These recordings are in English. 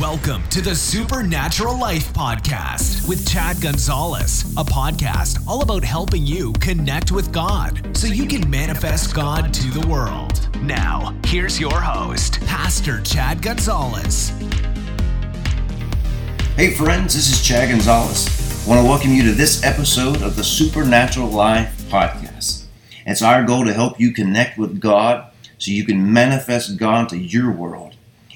Welcome to the Supernatural Life Podcast with Chad Gonzales, a podcast all about helping you connect with God so you can manifest God to the world. Now, here's your host, Pastor Chad Gonzales. Hey, friends, this is Chad Gonzales. I want to welcome you to this episode of the Supernatural Life Podcast. It's our goal to help you connect with God so you can manifest God to your world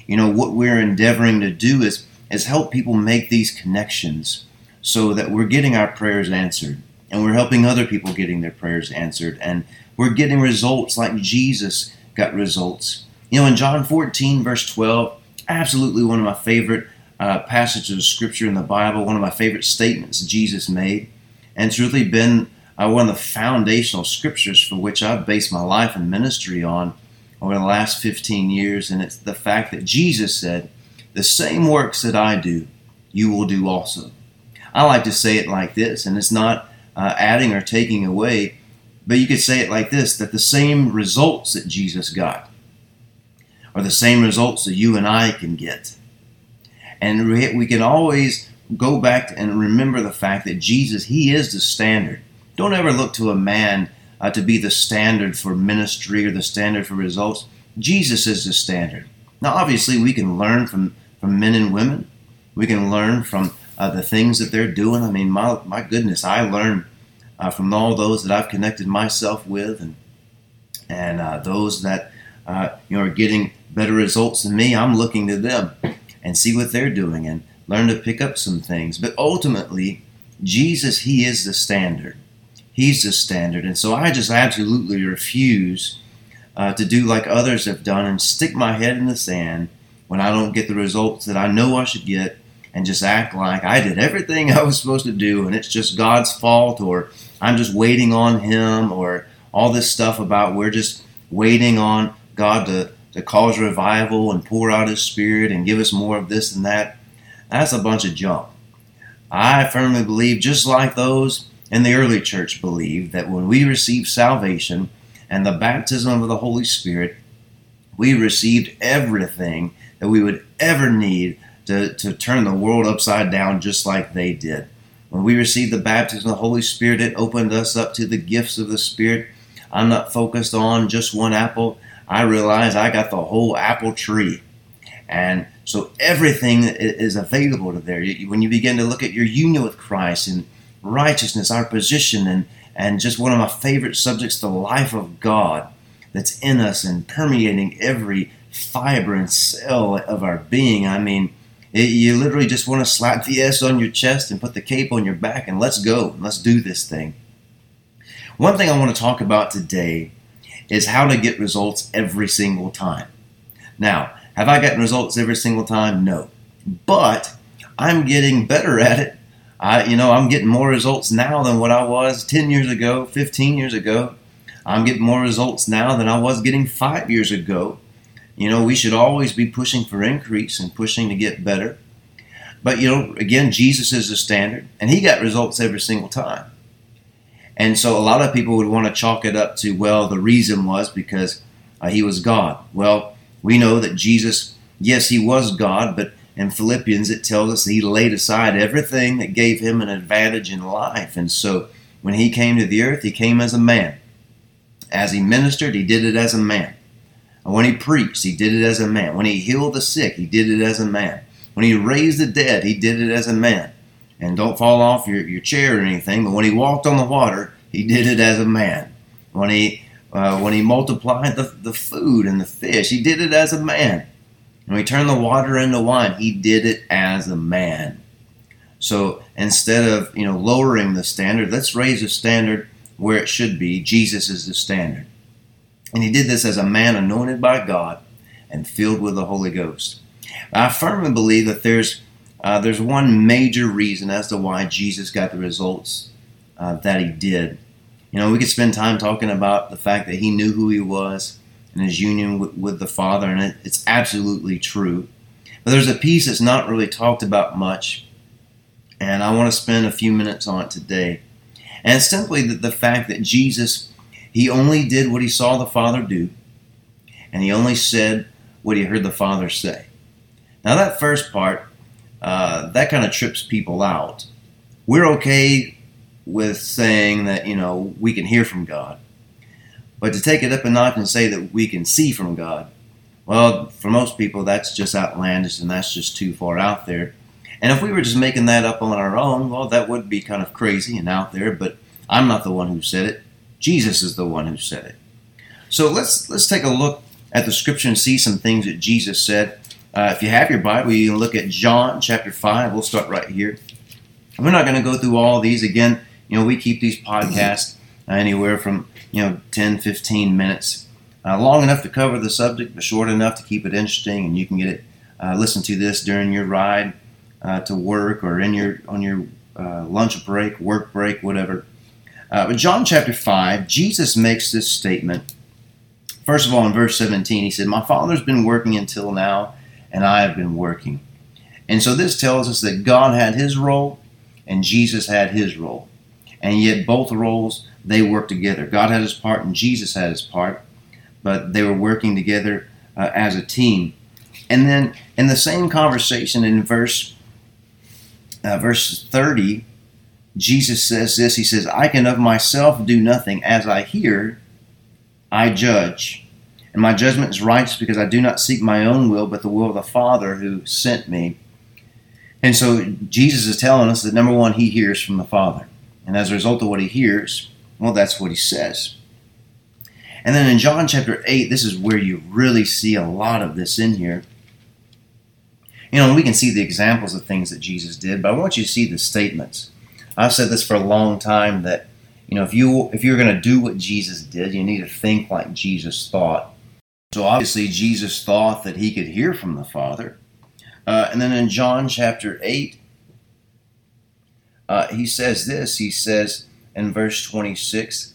you know what we're endeavoring to do is is help people make these connections so that we're getting our prayers answered and we're helping other people getting their prayers answered and we're getting results like Jesus got results. You know, in John 14 verse 12, absolutely one of my favorite uh, passages of scripture in the Bible, one of my favorite statements Jesus made, and it's really been uh, one of the foundational scriptures for which I've based my life and ministry on over the last 15 years, and it's the fact that Jesus said, The same works that I do, you will do also. I like to say it like this, and it's not uh, adding or taking away, but you could say it like this that the same results that Jesus got are the same results that you and I can get. And we can always go back and remember the fact that Jesus, He is the standard. Don't ever look to a man uh, to be the standard for ministry or the standard for results. Jesus is the standard. Now, obviously, we can learn from, from men and women. We can learn from uh, the things that they're doing. I mean, my, my goodness, I learn uh, from all those that I've connected myself with and, and uh, those that uh, you know, are getting better results than me. I'm looking to them and see what they're doing and learn to pick up some things. But ultimately, Jesus, He is the standard. He's the standard. And so I just absolutely refuse uh, to do like others have done and stick my head in the sand when I don't get the results that I know I should get and just act like I did everything I was supposed to do and it's just God's fault or I'm just waiting on Him or all this stuff about we're just waiting on God to, to cause revival and pour out His Spirit and give us more of this and that. That's a bunch of junk. I firmly believe, just like those in the early church believed that when we received salvation and the baptism of the Holy Spirit, we received everything that we would ever need to, to turn the world upside down just like they did. When we received the baptism of the Holy Spirit, it opened us up to the gifts of the Spirit. I'm not focused on just one apple. I realize I got the whole apple tree. And so everything is available to there. When you begin to look at your union with Christ and righteousness, our position, and, and just one of my favorite subjects, the life of God that's in us and permeating every fiber and cell of our being. I mean, it, you literally just want to slap the S on your chest and put the cape on your back and let's go. Let's do this thing. One thing I want to talk about today is how to get results every single time. Now, have I gotten results every single time? No. But I'm getting better at it I, you know, I'm getting more results now than what I was 10 years ago, 15 years ago. I'm getting more results now than I was getting five years ago. You know, we should always be pushing for increase and pushing to get better. But, you know, again, Jesus is the standard, and he got results every single time. And so a lot of people would want to chalk it up to, well, the reason was because uh, he was God. Well, we know that Jesus, yes, he was God, but in Philippians, it tells us he laid aside everything that gave him an advantage in life. And so when he came to the earth, he came as a man. As he ministered, he did it as a man. When he preached, he did it as a man. When he healed the sick, he did it as a man. When he raised the dead, he did it as a man. And don't fall off your, your chair or anything, but when he walked on the water, he did it as a man. When he uh, when he multiplied the, the food and the fish, he did it as a man. When he turned the water into wine, he did it as a man. So instead of you know lowering the standard, let's raise the standard where it should be. Jesus is the standard. And he did this as a man anointed by God and filled with the Holy Ghost. I firmly believe that there's uh, there's one major reason as to why Jesus got the results uh, that he did. You know, we could spend time talking about the fact that he knew who he was, and his union with, with the Father, and it, it's absolutely true. But there's a piece that's not really talked about much, and I want to spend a few minutes on it today. And it's simply the, the fact that Jesus, he only did what he saw the Father do, and he only said what he heard the Father say. Now, that first part, uh, that kind of trips people out. We're okay with saying that, you know, we can hear from God. But to take it up a notch and say that we can see from God, well, for most people, that's just outlandish and that's just too far out there. And if we were just making that up on our own, well, that would be kind of crazy and out there, but I'm not the one who said it. Jesus is the one who said it. So let's let's take a look at the scripture and see some things that Jesus said. Uh, if you have your Bible, you can look at John chapter 5. We'll start right here. We're not going to go through all these. Again, you know, we keep these podcasts anywhere from, you know, 10, 15 minutes. Uh, long enough to cover the subject, but short enough to keep it interesting, and you can get it, uh, listen to this during your ride uh, to work or in your on your uh, lunch break, work break, whatever. Uh, but John chapter 5, Jesus makes this statement. First of all, in verse 17, he said, My Father's been working until now, and I have been working. And so this tells us that God had his role and Jesus had his role. And yet both roles, they work together. God had his part and Jesus had his part, but they were working together uh, as a team. And then in the same conversation in verse uh, verse 30, Jesus says this He says, I can of myself do nothing. As I hear, I judge. And my judgment is righteous because I do not seek my own will, but the will of the Father who sent me. And so Jesus is telling us that number one, he hears from the Father. And as a result of what he hears, well, that's what he says. And then in John chapter 8, this is where you really see a lot of this in here. You know, we can see the examples of things that Jesus did, but I want you to see the statements. I've said this for a long time that you know if you if you're going to do what Jesus did, you need to think like Jesus thought. So obviously Jesus thought that he could hear from the Father, uh, and then in John chapter eight, uh, he says this. He says in verse twenty six,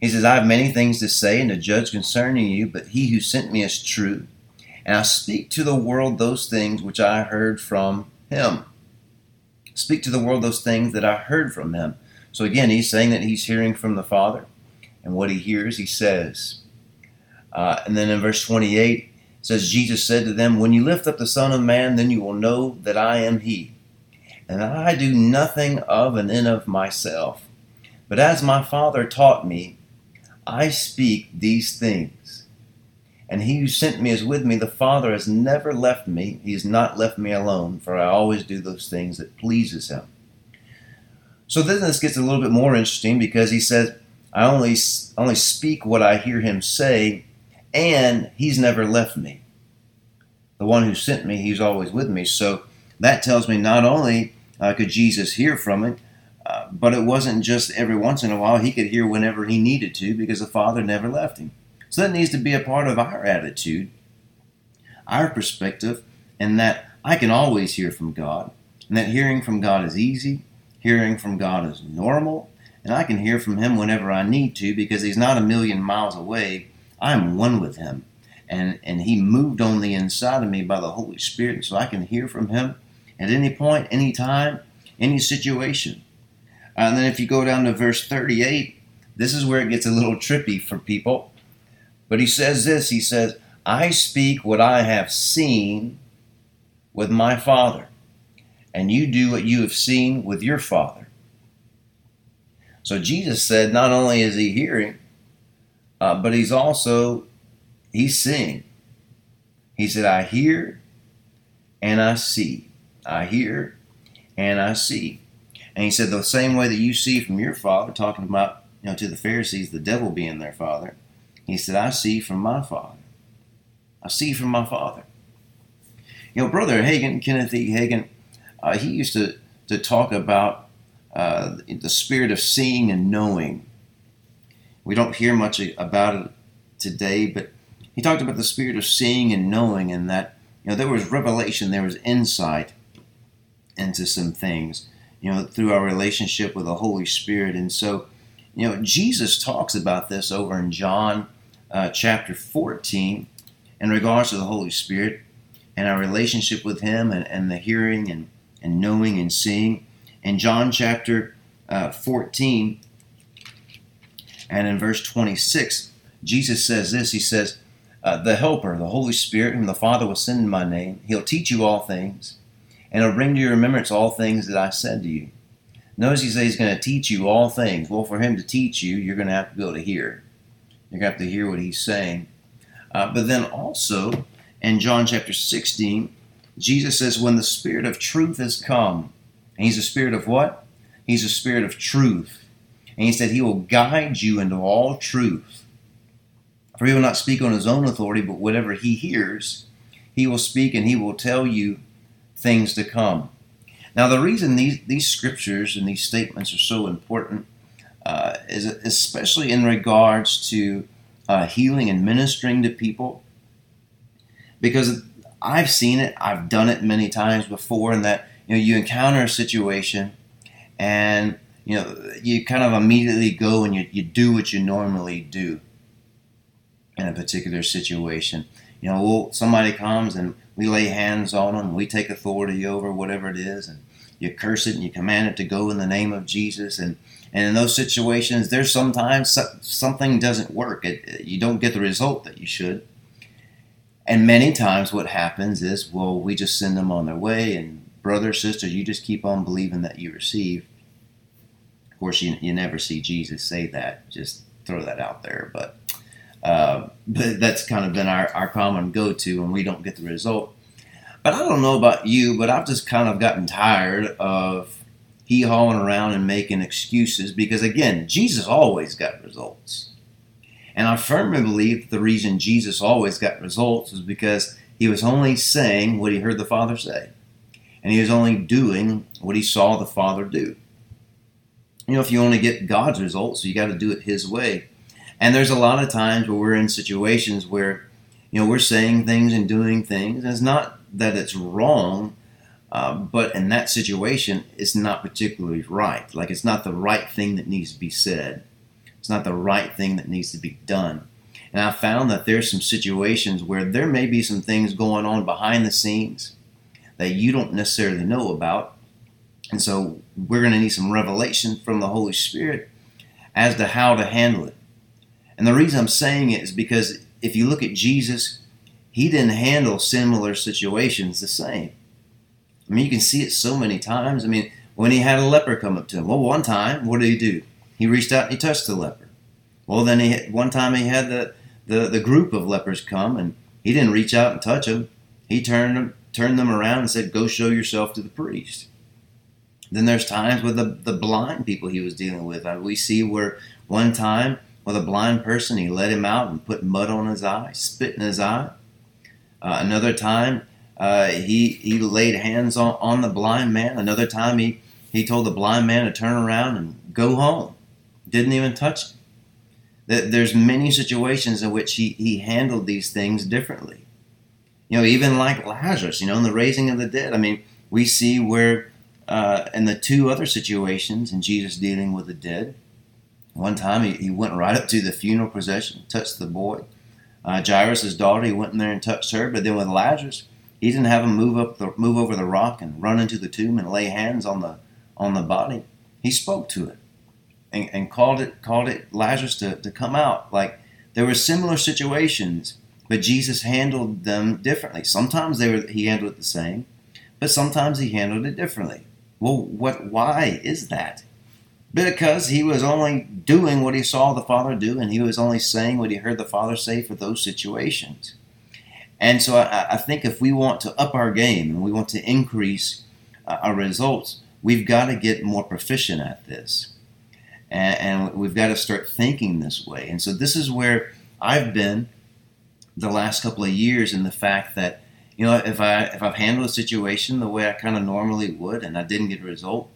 he says, "I have many things to say and to judge concerning you, but he who sent me is true, and I speak to the world those things which I heard from him." speak to the world those things that I heard from him. So again, he's saying that he's hearing from the Father, and what he hears, he says. Uh, and then in verse 28, says, Jesus said to them, When you lift up the Son of Man, then you will know that I am he. And I do nothing of and in of myself, but as my Father taught me, I speak these things. And he who sent me is with me. The Father has never left me. He has not left me alone, for I always do those things that pleases him. So then this gets a little bit more interesting because he says, I only, only speak what I hear him say, and he's never left me. The one who sent me, he's always with me. So that tells me not only uh, could Jesus hear from it, uh, but it wasn't just every once in a while. He could hear whenever he needed to because the Father never left him. So that needs to be a part of our attitude, our perspective, and that I can always hear from God, and that hearing from God is easy, hearing from God is normal, and I can hear from Him whenever I need to because He's not a million miles away. I'm one with Him. And, and He moved on the inside of me by the Holy Spirit, so I can hear from Him at any point, any time, any situation. And then if you go down to verse 38, this is where it gets a little trippy for people but he says this he says, I speak what I have seen with my Father, and you do what you have seen with your Father. So Jesus said, not only is he hearing, uh, but he's also he's seeing. He said, I hear and I see. I hear and I see. And he said, the same way that you see from your father, talking about, you know, to the Pharisees, the devil being their father, he said, I see from my Father. I see from my Father. You know, Brother Hagin, Kenneth E. Hagin, uh, he used to, to talk about uh, the spirit of seeing and knowing. We don't hear much about it today, but he talked about the spirit of seeing and knowing, and that you know there was revelation, there was insight into some things, you know, through our relationship with the Holy Spirit. And so, you know, Jesus talks about this over in John uh, chapter 14 in regards to the Holy Spirit and our relationship with Him and, and the hearing and, and knowing and seeing. In John chapter uh, 14 and in verse 26, Jesus says this He says, uh, the Helper, the Holy Spirit, whom the Father will send in my name. He'll teach you all things, and he'll bring to your remembrance all things that I said to you. Notice he says he's going to teach you all things. Well, for him to teach you, you're going to have to able to hear. You're going to have to hear what he's saying. Uh, but then also, in John chapter 16, Jesus says, When the Spirit of truth has come, and he's a spirit of what? He's a spirit of truth. And he said he will guide you into all truth. For he will not speak on his own authority, but whatever he hears, he will speak and he will tell you things to come. Now, the reason these, these scriptures and these statements are so important uh, is especially in regards to uh, healing and ministering to people, because I've seen it, I've done it many times before, and that you know you encounter a situation, and you know you kind of immediately go and you, you do what you normally do in a particular situation. You know, we'll, somebody comes and we lay hands on them, we take authority over whatever it is, and you curse it and you command it to go in the name of Jesus. And, and in those situations, there's sometimes something doesn't work. It, you don't get the result that you should. And many times, what happens is, well, we just send them on their way, and brother, sister, you just keep on believing that you receive. Of course, you, you never see Jesus say that. Just throw that out there. But uh, but that's kind of been our, our common go to when we don't get the result. But I don't know about you, but I've just kind of gotten tired of he hauling around and making excuses because, again, Jesus always got results. And I firmly believe that the reason Jesus always got results is because he was only saying what he heard the Father say. And he was only doing what he saw the Father do. You know, if you only get God's results, you got to do it his way. And there's a lot of times where we're in situations where, you know, we're saying things and doing things. And it's not that it's wrong, uh, but in that situation, it's not particularly right. Like it's not the right thing that needs to be said. It's not the right thing that needs to be done. And I found that there's some situations where there may be some things going on behind the scenes that you don't necessarily know about. And so we're going to need some revelation from the Holy Spirit as to how to handle it. And the reason I'm saying it is because if you look at Jesus, he didn't handle similar situations the same. I mean, you can see it so many times. I mean, when he had a leper come up to him, well, one time, what did he do? He reached out and he touched the leper. Well, then he had, one time he had the, the, the group of lepers come, and he didn't reach out and touch them. He turned them, turned them around and said, "Go show yourself to the priest." Then there's times with the, the blind people he was dealing with. Uh, we see where one time with a blind person. He let him out and put mud on his eye, spit in his eye. Uh, another time, uh, he he laid hands on, on the blind man. Another time, he he told the blind man to turn around and go home. Didn't even touch him. There's many situations in which he, he handled these things differently. You know, even like Lazarus, you know, in the raising of the dead. I mean, we see where uh, in the two other situations in Jesus dealing with the dead, one time he, he went right up to the funeral procession, touched the boy. Uh, Jairus' daughter, he went in there and touched her. But then with Lazarus, he didn't have him move up the move over the rock and run into the tomb and lay hands on the on the body. He spoke to it and, and called it called it Lazarus to, to come out. Like there were similar situations, but Jesus handled them differently. Sometimes they were he handled it the same, but sometimes he handled it differently. Well, what why is that? Because he was only doing what he saw the Father do, and he was only saying what he heard the Father say for those situations. And so I, I think if we want to up our game and we want to increase uh, our results, we've got to get more proficient at this. And, and we've got to start thinking this way. And so this is where I've been the last couple of years in the fact that, you know, if I if I've handled a situation the way I kind of normally would and I didn't get a result,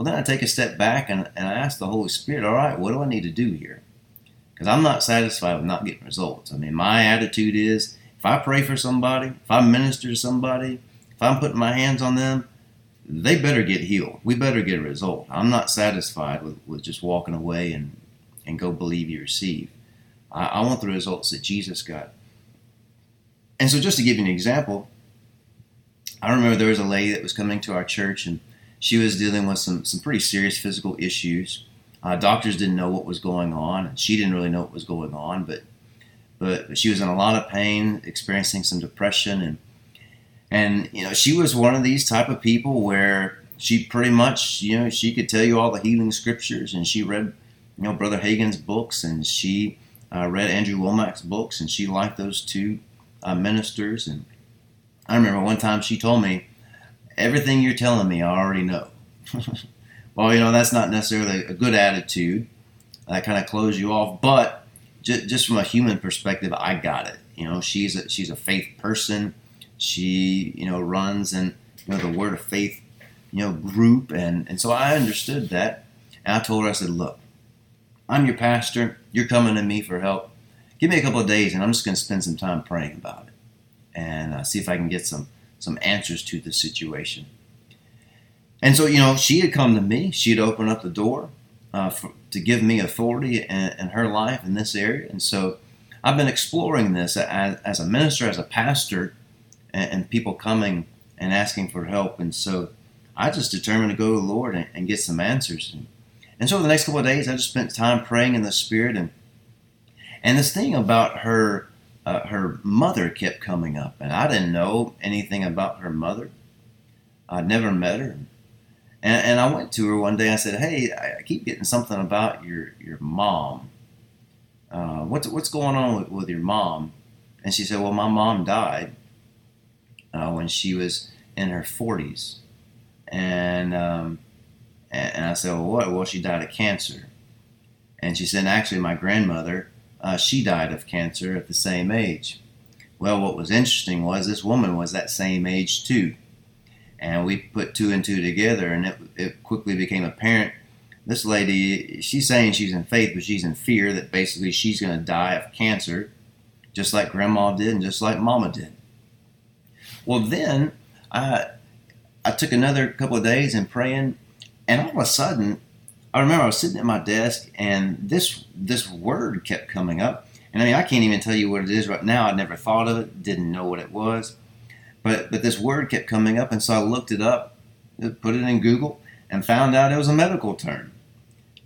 well, then I take a step back and, and I ask the Holy Spirit, all right, what do I need to do here? Because I'm not satisfied with not getting results. I mean, my attitude is if I pray for somebody, if I minister to somebody, if I'm putting my hands on them, they better get healed. We better get a result. I'm not satisfied with, with just walking away and, and go believe you receive. I, I want the results that Jesus got. And so, just to give you an example, I remember there was a lady that was coming to our church and she was dealing with some, some pretty serious physical issues. Uh, doctors didn't know what was going on, she didn't really know what was going on. But but she was in a lot of pain, experiencing some depression, and and you know she was one of these type of people where she pretty much you know she could tell you all the healing scriptures, and she read you know Brother Hagin's books, and she uh, read Andrew Wommack's books, and she liked those two uh, ministers. And I remember one time she told me, "Everything you're telling me, I already know." well, you know that's not necessarily a good attitude. That kind of closes you off, but just, just from a human perspective, I got it. You know, she's a, she's a faith person. She you know runs and you know the Word of Faith you know group, and and so I understood that. And I told her, I said, look, I'm your pastor. You're coming to me for help. Give me a couple of days, and I'm just going to spend some time praying about it and uh, see if I can get some some answers to the situation. And so, you know, she had come to me. She had opened up the door uh, for, to give me authority in, in, her life in this area. And so I've been exploring this as, as a minister, as a pastor, and, and, people coming and asking for help. And so I just determined to go to the Lord and, and get some answers. And, and so the next couple of days, I just spent time praying in the Spirit. And, and this thing about her, uh, her mother kept coming up. And I didn't know anything about her mother. I'd never met her. And, and I went to her one day. I said, "Hey, I keep getting something about your your mom. Uh, what's what's going on with, with, your mom?" And she said, "Well, my mom died uh, when she was in her 40s." And, um, and I said, "Well, what?" Well, she died of cancer. And she said, "Actually, my grandmother, uh, she died of cancer at the same age." Well, what was interesting was this woman was that same age too. And we put two and two together, and it, it quickly became apparent this lady, she's saying she's in faith, but she's in fear that basically she's going to die of cancer, just like grandma did and just like mama did. Well, then I, I took another couple of days in praying, and all of a sudden, I remember I was sitting at my desk, and this this word kept coming up. And I mean, I can't even tell you what it is right now. I'd never thought of it, didn't know what it was. But but this word kept coming up, and so I looked it up, put it in Google, and found out it was a medical term.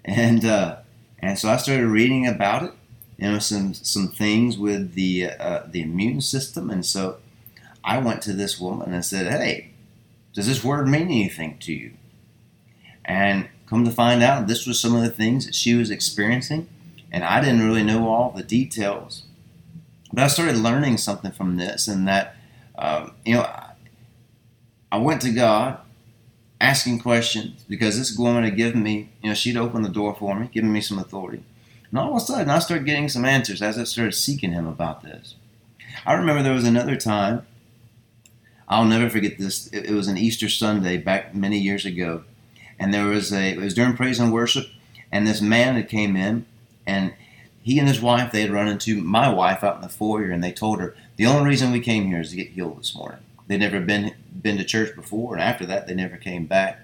And uh, and so I started reading about it, you know, some some things with the uh, the immune system. And so I went to this woman and said, "Hey, does this word mean anything to you?" And come to find out, this was some of the things that she was experiencing, and I didn't really know all the details. But I started learning something from this, and that um, you know, I went to God asking questions because this woman had given me, you know, she'd opened the door for me, given me some authority. And all of a sudden, I started getting some answers as I started seeking Him about this. I remember there was another time, I'll never forget this. It, was an Easter Sunday back many years ago. And there was a, it was during praise and worship, and this man had came in, and he and his wife, they had run into my wife out in the foyer, and they told her, the only reason we came here is to get healed this morning. They'd never been been to church before, and after that, they never came back.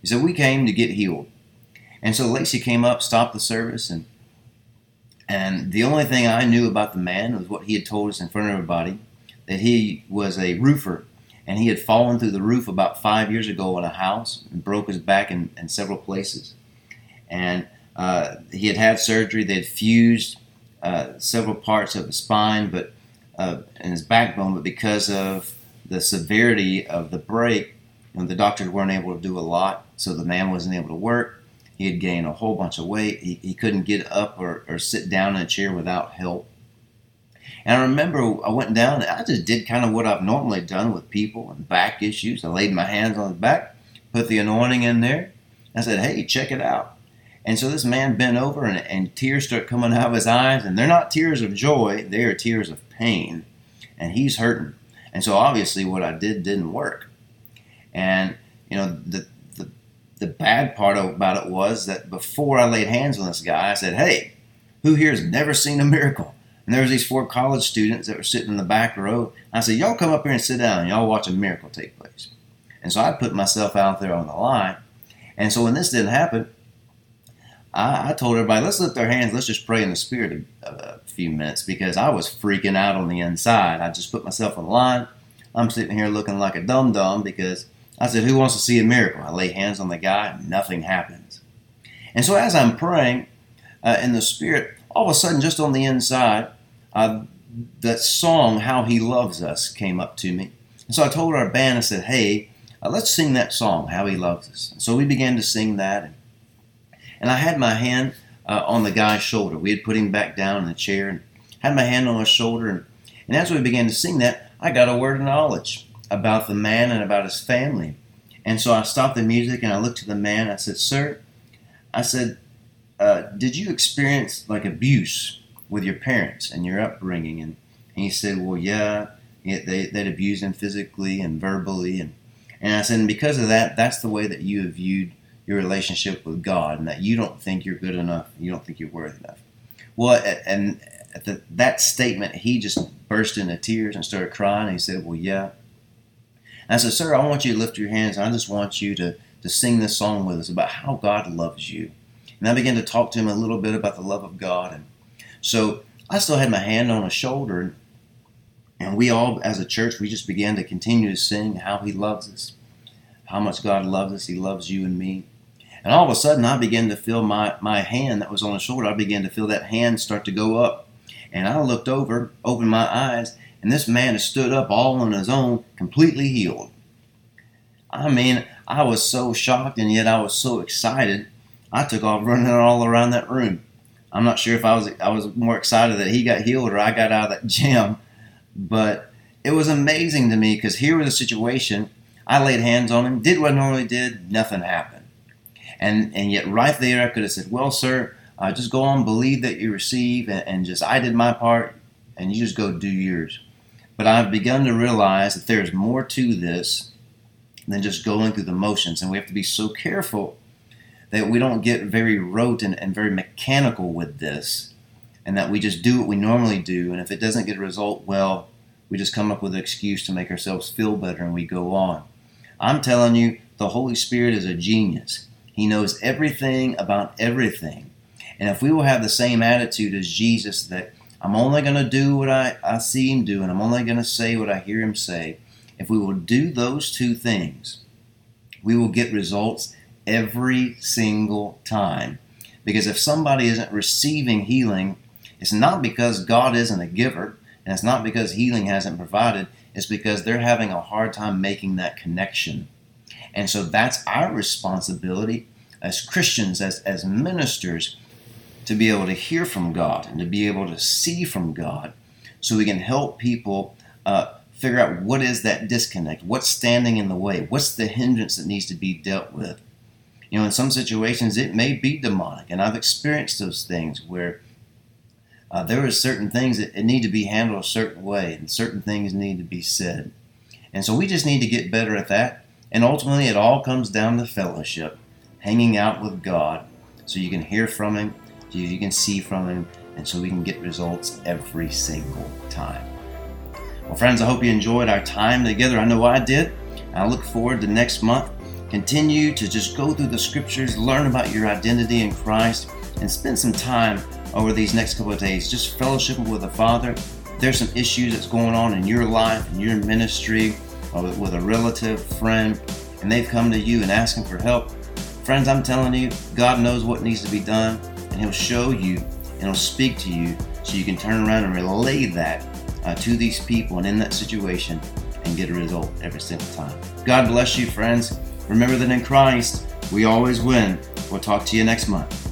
He said, We came to get healed. And so Lacey came up, stopped the service, and and the only thing I knew about the man was what he had told us in front of everybody that he was a roofer and he had fallen through the roof about five years ago in a house and broke his back in, in several places. And uh, he had had surgery. They had fused uh, several parts of his spine, but uh, in his backbone, but because of the severity of the break, you know, the doctors weren't able to do a lot, so the man wasn't able to work. He had gained a whole bunch of weight. He, he couldn't get up or, or sit down in a chair without help. And I remember I went down and I just did kind of what I've normally done with people and back issues. I laid my hands on his back, put the anointing in there. I said, hey, check it out. And so this man bent over and, and tears start coming out of his eyes. And they're not tears of joy, they are tears of pain. And he's hurting. And so obviously what I did didn't work. And, you know, the, the, the bad part about it was that before I laid hands on this guy, I said, hey, who here has never seen a miracle? And there was these four college students that were sitting in the back row. I said, y'all come up here and sit down y'all watch a miracle take place. And so I put myself out there on the line. And so when this didn't happen, I, I, told everybody, let's lift our hands, let's just pray in the spirit a, a, few minutes because I was freaking out on the inside. I just put myself on the line. I'm sitting here looking like a dum dum because I said, Who wants to see a miracle? I lay hands on the guy, nothing happens. And so as I'm praying uh, in the spirit, all of a sudden, just on the inside, uh, that song, How He Loves Us, came up to me. And so I told our band, I said, hey, uh, let's sing that song, How He Loves Us. And so we began to sing that. And I had my hand uh, on the guy's shoulder. We had put him back down in the chair and had my hand on his shoulder. And, and as we began to sing that, I got a word of knowledge about the man and about his family. And so I stopped the music and I looked to the man. I said, Sir, I said, uh, Did you experience like abuse with your parents and your upbringing? And, he said, Well, yeah, they, they'd abused him physically and verbally. And, and I said, And because of that, that's the way that you have viewed your relationship with God and that you don't think you're good enough. You don't think you're worth enough. Well, and at the, that statement, he just burst into tears and started crying. And he said, Well, yeah. And I said, Sir, I want you to lift your hands. I just want you to, to sing this song with us about how God loves you. And I began to talk to him a little bit about the love of God. And so I still had my hand on his shoulder. And we all, as a church, we just began to continue to sing how he loves us, how much God loves us. He loves you and me. And all of a sudden, I began to feel my, my hand that was on his shoulder, I began to feel that hand start to go up. And I looked over, opened my eyes, and this man has stood up all on his own, completely healed. I mean, I was so shocked, and yet I was so excited. I took off running all around that room. I'm not sure if I was I was more excited that he got healed or I got out of that gym, but it was amazing to me because here was a situation. I laid hands on him, did what I normally did, nothing happened. And, and yet, right there, I could have said, Well, sir, uh, just go on, believe that you receive, and, and just I did my part, and you just go do yours. But I've begun to realize that there's more to this than just going through the motions, and we have to be so careful that we don't get very rote and, and very mechanical with this, and that we just do what we normally do, and if it doesn't get a result, well, we just come up with an excuse to make ourselves feel better and we go on. I'm telling you, the Holy Spirit is a genius. He knows everything about everything. And if we will have the same attitude as Jesus, that I'm only going to do what I, I see him do, and I'm only going to say what I hear him say, if we will do those two things, we will get results every single time. Because if somebody isn't receiving healing, it's not because God isn't a giver, and it's not because healing hasn't provided, it's because they're having a hard time making that connection. And so that's our responsibility as Christians, as, as ministers, to be able to hear from God and to be able to see from God so we can help people uh, figure out what is that disconnect, what's standing in the way, what's the hindrance that needs to be dealt with. You know, in some situations it may be demonic, and I've experienced those things where uh, there are certain things that need to be handled a certain way, and certain things need to be said. And so we just need to get better at that and ultimately, it all comes down to fellowship, hanging out with God, so you can hear from Him, so you can see from Him, and so we can get results every single time. Well, friends, I hope you enjoyed our time together. I know I did. I look forward to next month. Continue to just go through the scriptures, learn about your identity in Christ, and spend some time over these next couple of days just fellowshipping with the Father. there's some issues that's going on in your life, in your ministry, or with a relative, friend, and they've come to you and asking for help, friends, I'm telling you, God knows what needs to be done, and He'll show you and He'll speak to you so you can turn around and relay that uh, to these people and in that situation and get a result every single time. God bless you, friends. Remember that in Christ, we always win. We'll talk to you next month.